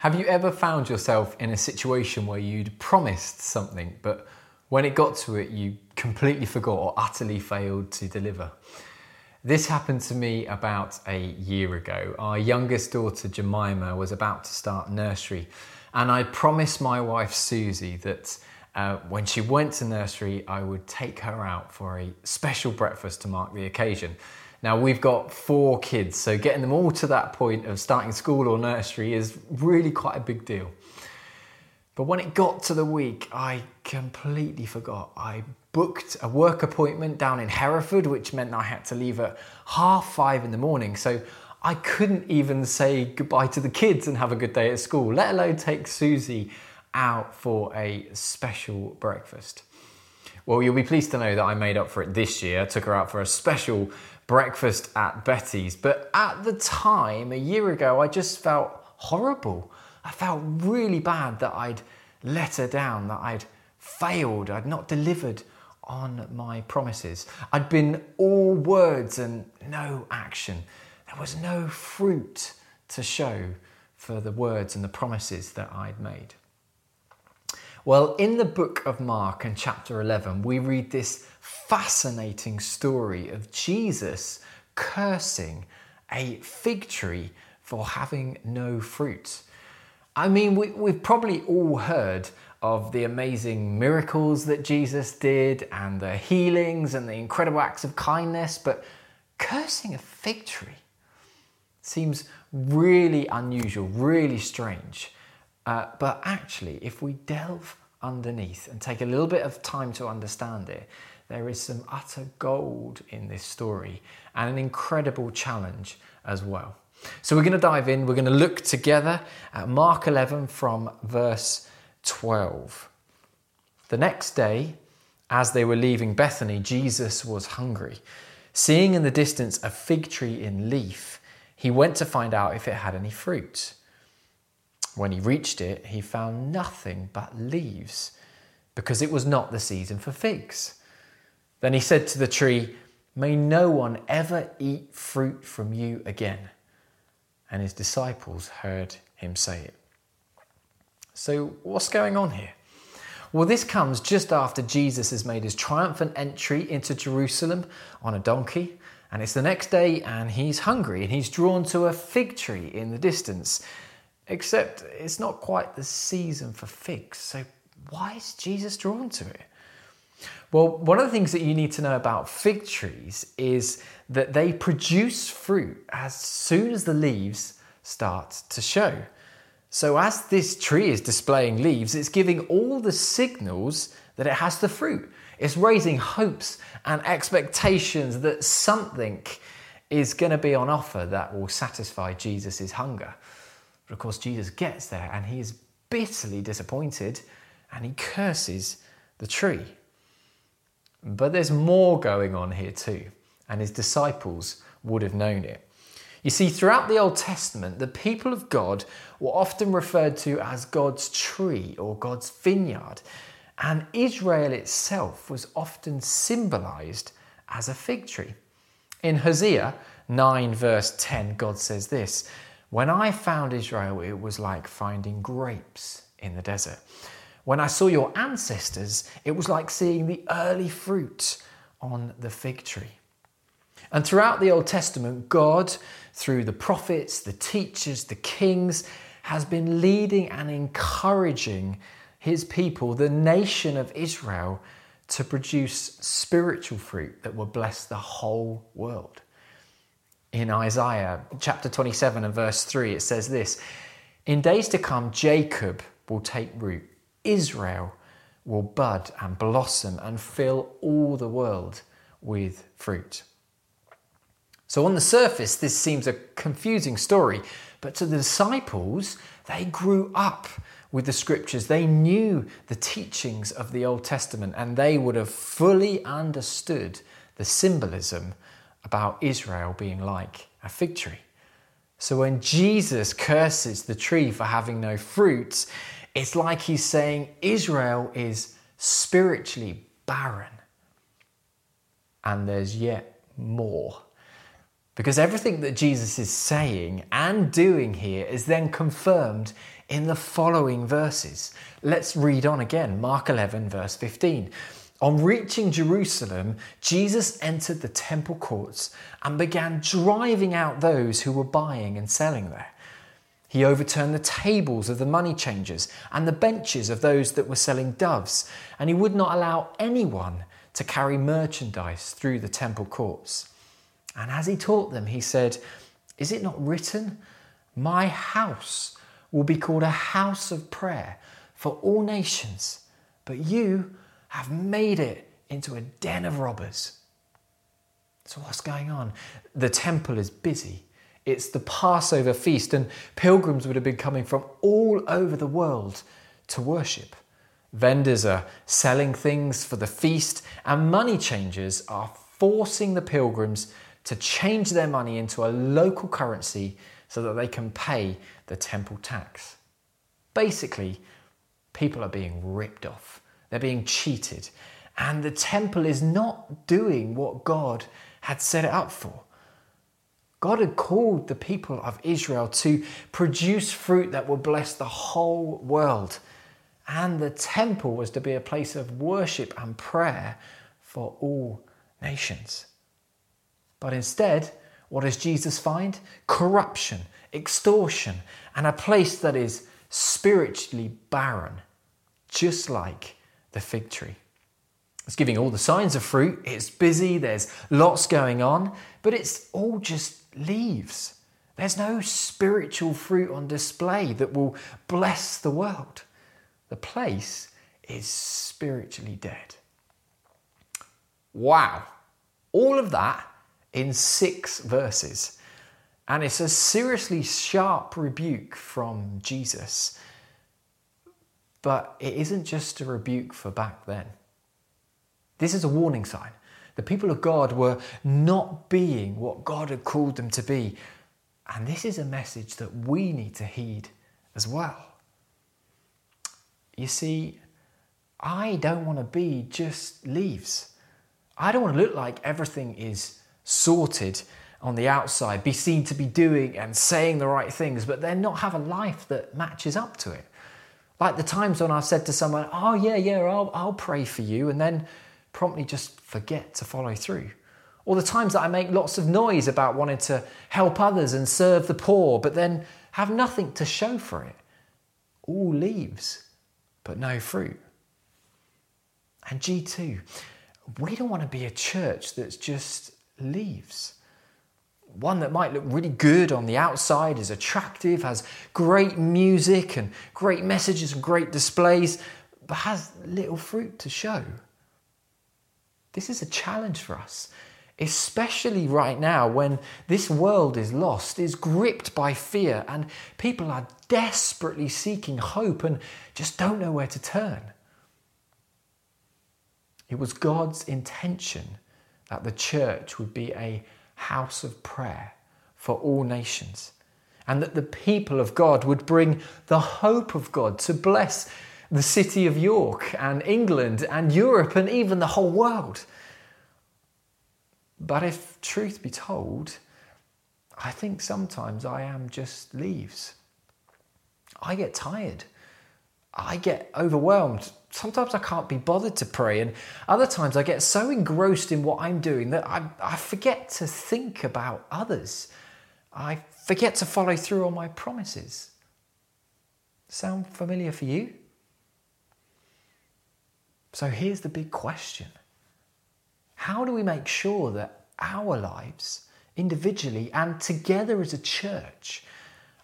Have you ever found yourself in a situation where you'd promised something, but when it got to it, you completely forgot or utterly failed to deliver? This happened to me about a year ago. Our youngest daughter, Jemima, was about to start nursery, and I promised my wife, Susie, that uh, when she went to nursery, I would take her out for a special breakfast to mark the occasion. Now, we've got four kids, so getting them all to that point of starting school or nursery is really quite a big deal. But when it got to the week, I completely forgot. I booked a work appointment down in Hereford, which meant I had to leave at half five in the morning. So I couldn't even say goodbye to the kids and have a good day at school, let alone take Susie out for a special breakfast. Well, you'll be pleased to know that I made up for it this year. I took her out for a special breakfast at Betty's. But at the time, a year ago, I just felt horrible. I felt really bad that I'd let her down, that I'd failed, I'd not delivered on my promises. I'd been all words and no action. There was no fruit to show for the words and the promises that I'd made. Well, in the book of Mark and chapter 11, we read this fascinating story of Jesus cursing a fig tree for having no fruit. I mean, we, we've probably all heard of the amazing miracles that Jesus did and the healings and the incredible acts of kindness, but cursing a fig tree seems really unusual, really strange. Uh, but actually, if we delve underneath and take a little bit of time to understand it, there is some utter gold in this story and an incredible challenge as well. So we're going to dive in. We're going to look together at Mark 11 from verse 12. The next day, as they were leaving Bethany, Jesus was hungry. Seeing in the distance a fig tree in leaf, he went to find out if it had any fruit. When he reached it, he found nothing but leaves, because it was not the season for figs. Then he said to the tree, May no one ever eat fruit from you again. And his disciples heard him say it. So, what's going on here? Well, this comes just after Jesus has made his triumphant entry into Jerusalem on a donkey. And it's the next day, and he's hungry, and he's drawn to a fig tree in the distance. Except it's not quite the season for figs. So, why is Jesus drawn to it? Well, one of the things that you need to know about fig trees is that they produce fruit as soon as the leaves start to show. So, as this tree is displaying leaves, it's giving all the signals that it has the fruit. It's raising hopes and expectations that something is going to be on offer that will satisfy Jesus' hunger. But of course, Jesus gets there and he is bitterly disappointed and he curses the tree. But there's more going on here too, and his disciples would have known it. You see, throughout the Old Testament, the people of God were often referred to as God's tree or God's vineyard, and Israel itself was often symbolized as a fig tree. In Hosea 9, verse 10, God says this When I found Israel, it was like finding grapes in the desert. When I saw your ancestors, it was like seeing the early fruit on the fig tree. And throughout the Old Testament, God, through the prophets, the teachers, the kings, has been leading and encouraging his people, the nation of Israel, to produce spiritual fruit that will bless the whole world. In Isaiah chapter 27 and verse 3, it says this In days to come, Jacob will take root Israel will bud and blossom and fill all the world with fruit. So, on the surface, this seems a confusing story, but to the disciples, they grew up with the scriptures. They knew the teachings of the Old Testament and they would have fully understood the symbolism about Israel being like a fig tree. So, when Jesus curses the tree for having no fruit, it's like he's saying Israel is spiritually barren. And there's yet more. Because everything that Jesus is saying and doing here is then confirmed in the following verses. Let's read on again Mark 11, verse 15. On reaching Jerusalem, Jesus entered the temple courts and began driving out those who were buying and selling there. He overturned the tables of the money changers and the benches of those that were selling doves, and he would not allow anyone to carry merchandise through the temple courts. And as he taught them, he said, Is it not written, My house will be called a house of prayer for all nations, but you have made it into a den of robbers. So, what's going on? The temple is busy. It's the Passover feast, and pilgrims would have been coming from all over the world to worship. Vendors are selling things for the feast, and money changers are forcing the pilgrims to change their money into a local currency so that they can pay the temple tax. Basically, people are being ripped off, they're being cheated, and the temple is not doing what God had set it up for. God had called the people of Israel to produce fruit that would bless the whole world. And the temple was to be a place of worship and prayer for all nations. But instead, what does Jesus find? Corruption, extortion, and a place that is spiritually barren, just like the fig tree. It's giving all the signs of fruit, it's busy, there's lots going on, but it's all just leaves. There's no spiritual fruit on display that will bless the world. The place is spiritually dead. Wow. All of that in six verses. And it's a seriously sharp rebuke from Jesus. But it isn't just a rebuke for back then. This is a warning sign. The people of God were not being what God had called them to be. And this is a message that we need to heed as well. You see, I don't want to be just leaves. I don't want to look like everything is sorted on the outside, be seen to be doing and saying the right things, but then not have a life that matches up to it. Like the times when I've said to someone, Oh, yeah, yeah, I'll, I'll pray for you, and then promptly just forget to follow through. Or the times that I make lots of noise about wanting to help others and serve the poor, but then have nothing to show for it. All leaves, but no fruit. And G2, we don't want to be a church that's just leaves. One that might look really good on the outside, is attractive, has great music and great messages and great displays, but has little fruit to show. This is a challenge for us, especially right now when this world is lost, is gripped by fear, and people are desperately seeking hope and just don't know where to turn. It was God's intention that the church would be a house of prayer for all nations, and that the people of God would bring the hope of God to bless the city of York and England and Europe and even the whole world. But if truth be told, I think sometimes I am just leaves. I get tired. I get overwhelmed sometimes I can't be bothered to pray, and other times I get so engrossed in what I'm doing that I, I forget to think about others. I forget to follow through on my promises. Sound familiar for you? So here's the big question How do we make sure that our lives, individually and together as a church,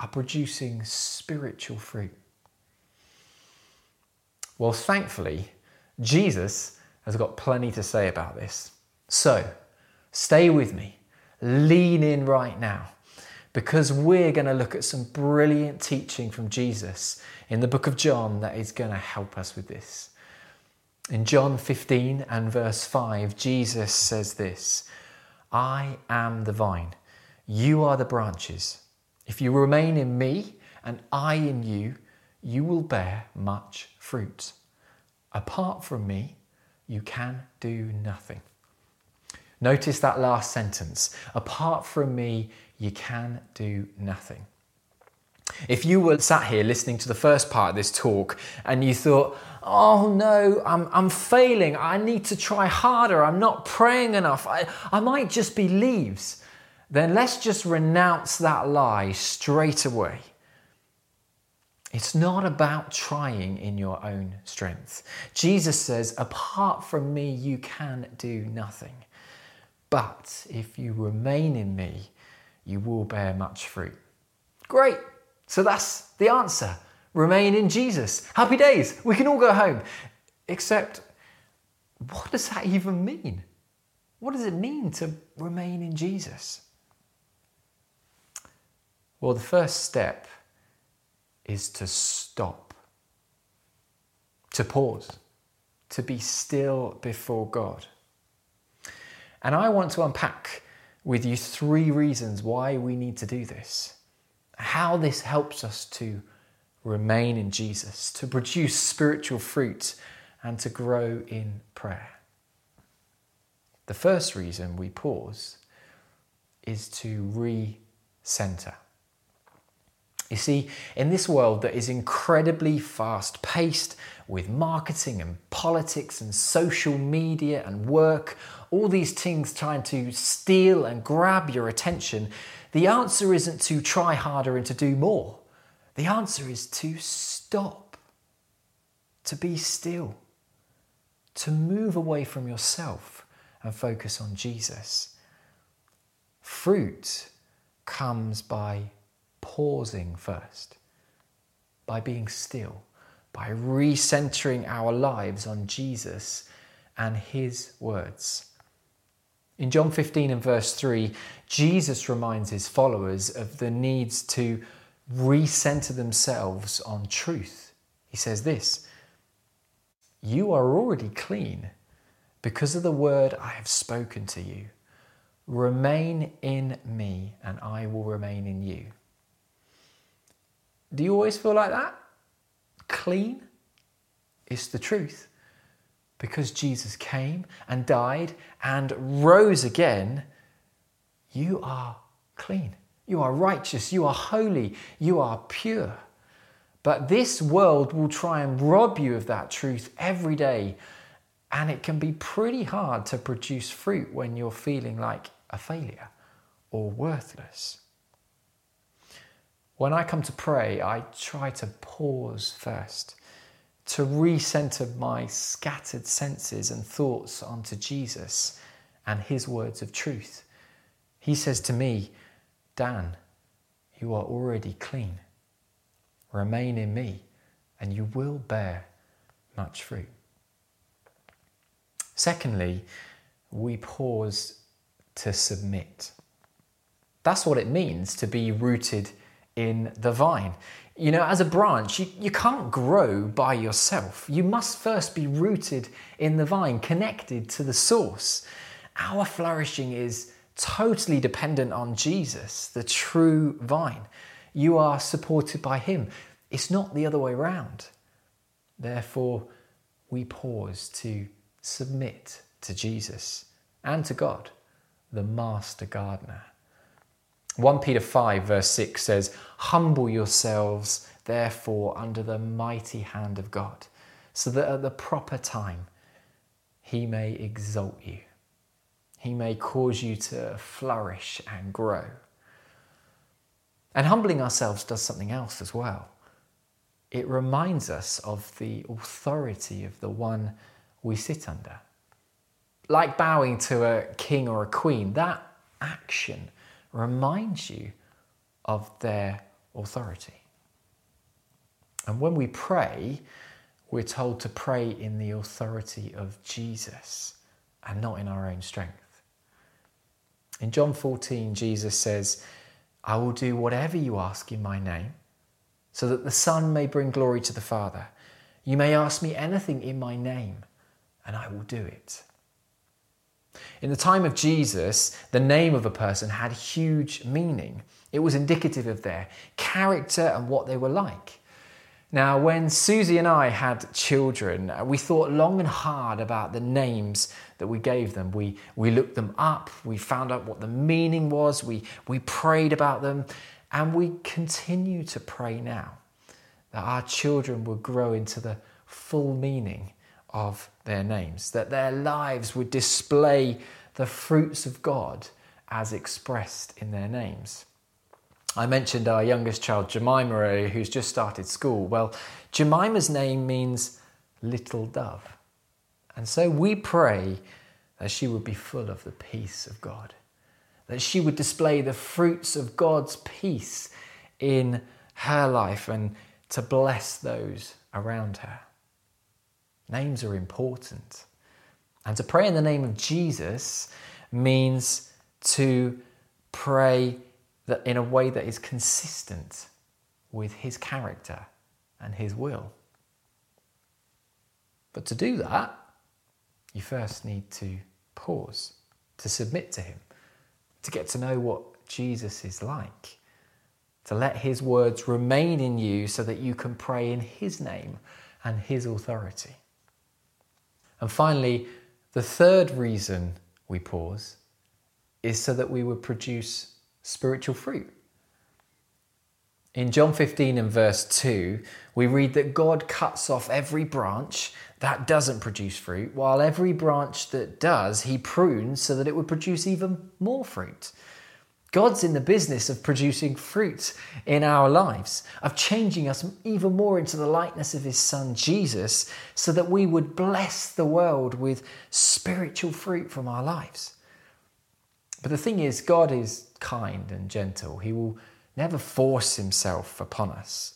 are producing spiritual fruit? Well, thankfully, Jesus has got plenty to say about this. So, stay with me, lean in right now, because we're going to look at some brilliant teaching from Jesus in the book of John that is going to help us with this. In John 15 and verse 5, Jesus says this I am the vine, you are the branches. If you remain in me and I in you, you will bear much fruit. Apart from me, you can do nothing. Notice that last sentence. Apart from me, you can do nothing. If you were sat here listening to the first part of this talk and you thought, oh no, I'm, I'm failing, I need to try harder, I'm not praying enough, I, I might just be leaves, then let's just renounce that lie straight away. It's not about trying in your own strength. Jesus says, apart from me, you can do nothing. But if you remain in me, you will bear much fruit. Great. So that's the answer. Remain in Jesus. Happy days. We can all go home. Except, what does that even mean? What does it mean to remain in Jesus? Well, the first step is to stop, to pause, to be still before God. And I want to unpack with you three reasons why we need to do this how this helps us to remain in Jesus, to produce spiritual fruit, and to grow in prayer. The first reason we pause is to re-center. You see, in this world that is incredibly fast paced with marketing and politics and social media and work, all these things trying to steal and grab your attention, the answer isn't to try harder and to do more. The answer is to stop, to be still, to move away from yourself and focus on Jesus. Fruit comes by pausing first, by being still, by recentering our lives on Jesus and His words. In John 15 and verse 3, Jesus reminds his followers of the needs to recenter themselves on truth. He says this You are already clean because of the word I have spoken to you. Remain in me, and I will remain in you. Do you always feel like that? Clean? It's the truth because Jesus came and died and rose again, you are clean. You are righteous. You are holy. You are pure. But this world will try and rob you of that truth every day. And it can be pretty hard to produce fruit when you're feeling like a failure or worthless. When I come to pray, I try to pause first to recenter my scattered senses and thoughts onto Jesus and his words of truth. He says to me, Dan, you are already clean. Remain in me, and you will bear much fruit. Secondly, we pause to submit. That's what it means to be rooted in the vine. You know, as a branch, you, you can't grow by yourself. You must first be rooted in the vine, connected to the source. Our flourishing is totally dependent on Jesus, the true vine. You are supported by Him. It's not the other way around. Therefore, we pause to submit to Jesus and to God, the Master Gardener. 1 Peter 5, verse 6 says, Humble yourselves, therefore, under the mighty hand of God, so that at the proper time he may exalt you. He may cause you to flourish and grow. And humbling ourselves does something else as well. It reminds us of the authority of the one we sit under. Like bowing to a king or a queen, that action reminds you of their authority. And when we pray, we're told to pray in the authority of Jesus and not in our own strength. In John 14, Jesus says, I will do whatever you ask in my name, so that the Son may bring glory to the Father. You may ask me anything in my name, and I will do it. In the time of Jesus, the name of a person had huge meaning. It was indicative of their character and what they were like. Now, when Susie and I had children, uh, we thought long and hard about the names that we gave them. We, we looked them up, we found out what the meaning was, we, we prayed about them, and we continue to pray now that our children would grow into the full meaning of their names, that their lives would display the fruits of God as expressed in their names. I mentioned our youngest child, Jemima, who's just started school. Well, Jemima's name means little dove. And so we pray that she would be full of the peace of God, that she would display the fruits of God's peace in her life and to bless those around her. Names are important. And to pray in the name of Jesus means to pray that in a way that is consistent with his character and his will. But to do that, you first need to pause, to submit to him, to get to know what Jesus is like, to let his words remain in you so that you can pray in his name and his authority. And finally, the third reason we pause is so that we would produce spiritual fruit. In John 15 and verse 2, we read that God cuts off every branch that doesn't produce fruit, while every branch that does, he prunes so that it would produce even more fruit. God's in the business of producing fruit in our lives, of changing us even more into the likeness of his son Jesus, so that we would bless the world with spiritual fruit from our lives. But the thing is, God is kind and gentle. He will never force himself upon us.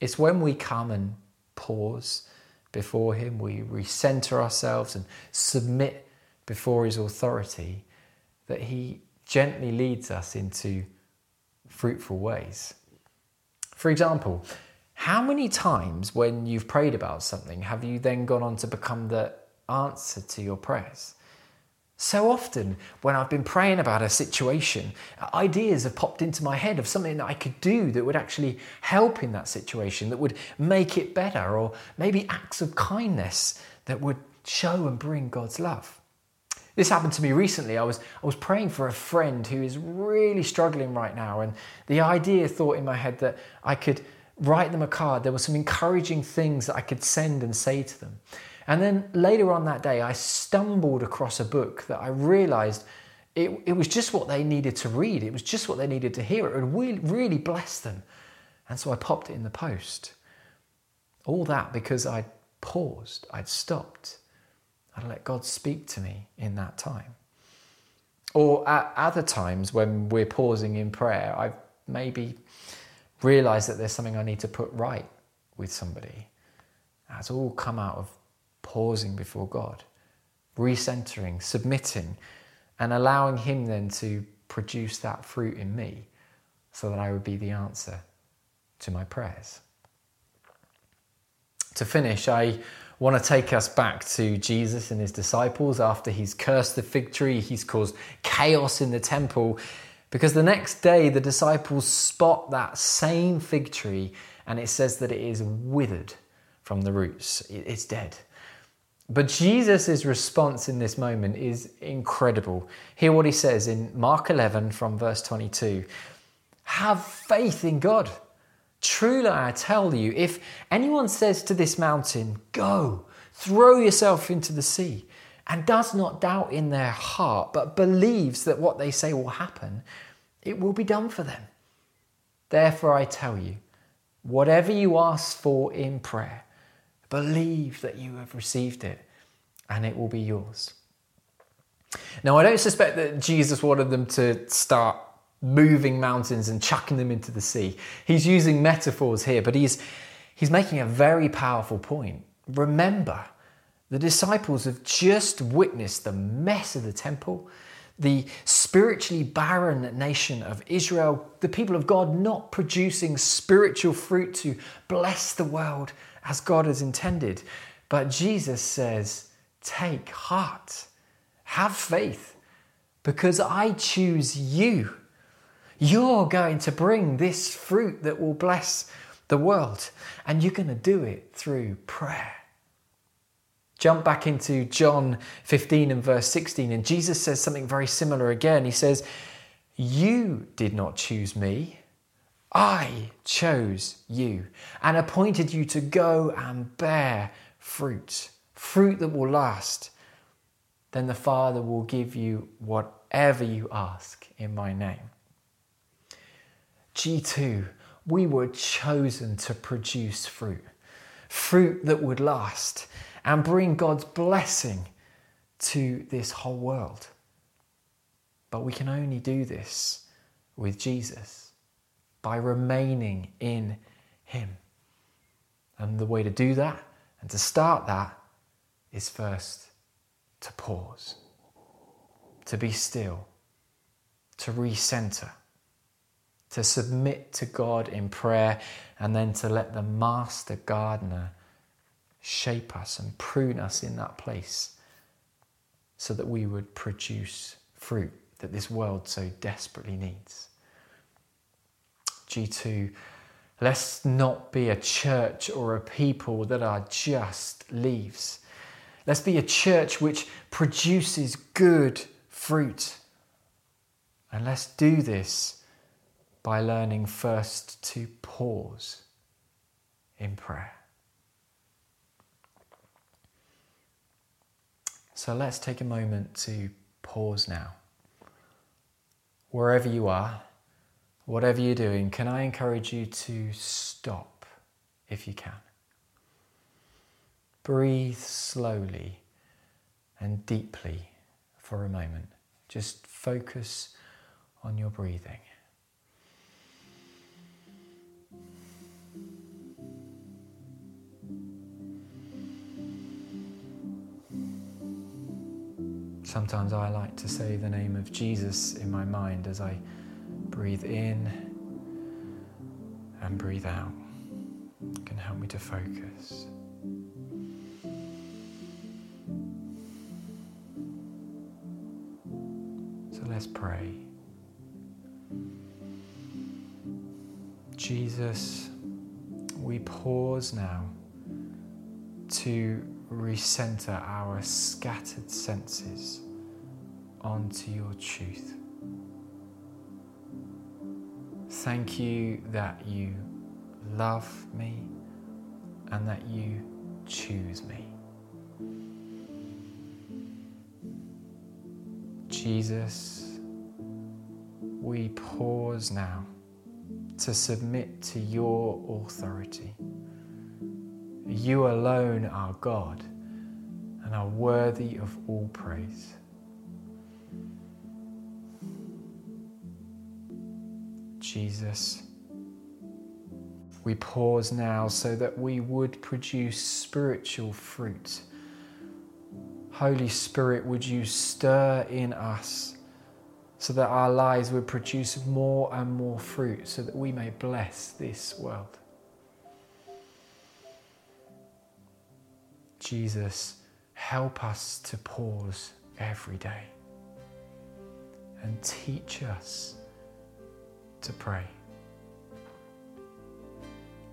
It's when we come and pause before him, we recenter ourselves and submit before his authority, that he gently leads us into fruitful ways. For example, how many times when you've prayed about something have you then gone on to become the answer to your prayers? So often, when I've been praying about a situation, ideas have popped into my head of something that I could do that would actually help in that situation, that would make it better, or maybe acts of kindness that would show and bring God's love. This happened to me recently. I was, I was praying for a friend who is really struggling right now, and the idea thought in my head that I could write them a card. There were some encouraging things that I could send and say to them. And then later on that day, I stumbled across a book that I realized it, it was just what they needed to read. It was just what they needed to hear. It would really, really bless them. And so I popped it in the post. All that because I'd paused, I'd stopped I'd let God speak to me in that time. Or at other times when we're pausing in prayer, I've maybe realized that there's something I need to put right with somebody. That's all come out of pausing before God, recentering, submitting, and allowing Him then to produce that fruit in me so that I would be the answer to my prayers. To finish, I want to take us back to Jesus and his disciples after he's cursed the fig tree, he's caused chaos in the temple. Because the next day, the disciples spot that same fig tree and it says that it is withered from the roots, it's dead. But Jesus' response in this moment is incredible. Hear what he says in Mark 11 from verse 22 Have faith in God. Truly, I tell you, if anyone says to this mountain, Go, throw yourself into the sea, and does not doubt in their heart, but believes that what they say will happen, it will be done for them. Therefore, I tell you, whatever you ask for in prayer, believe that you have received it, and it will be yours. Now, I don't suspect that Jesus wanted them to start moving mountains and chucking them into the sea. He's using metaphors here, but he's, he's making a very powerful point. Remember, the disciples have just witnessed the mess of the temple, the spiritually barren nation of Israel, the people of God not producing spiritual fruit to bless the world as God has intended. But Jesus says, Take heart, have faith, because I choose you you're going to bring this fruit that will bless the world. And you're going to do it through prayer. Jump back into John 15 and verse 16, and Jesus says something very similar again. He says, You did not choose me, I chose you and appointed you to go and bear fruit, fruit that will last. Then the Father will give you whatever you ask in my name. G2, we were chosen to produce fruit, fruit that would last and bring God's blessing to this whole world. But we can only do this with Jesus by remaining in Him. And the way to do that and to start that is first to pause, to be still, to recenter to submit to God in prayer, and then to let the master gardener shape us and prune us in that place so that we would produce fruit that this world so desperately needs. G2, let's not be a church or a people that are just leaves. Let's be a church which produces good fruit. And let's do this by learning first to pause in prayer. So let's take a moment to pause now. Wherever you are, whatever you're doing, can I encourage you to stop if you can? Breathe slowly and deeply for a moment. Just focus on your breathing. Sometimes I like to say the name of Jesus in my mind as I breathe in and breathe out. Can help me to focus. So let's pray. Jesus, we pause now to recenter our scattered senses onto your truth. Thank you that you love me and that you choose me. Jesus, we pause now to submit to your authority. You alone are God and are worthy of all praise. Jesus. We pause now so that we would produce spiritual fruit. Holy Spirit, would you stir in us so that our lives would produce more and more fruit so that we may bless this world? Jesus, help us to pause every day and teach us to pray.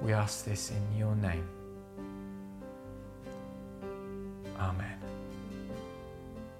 We ask this in your name. Amen.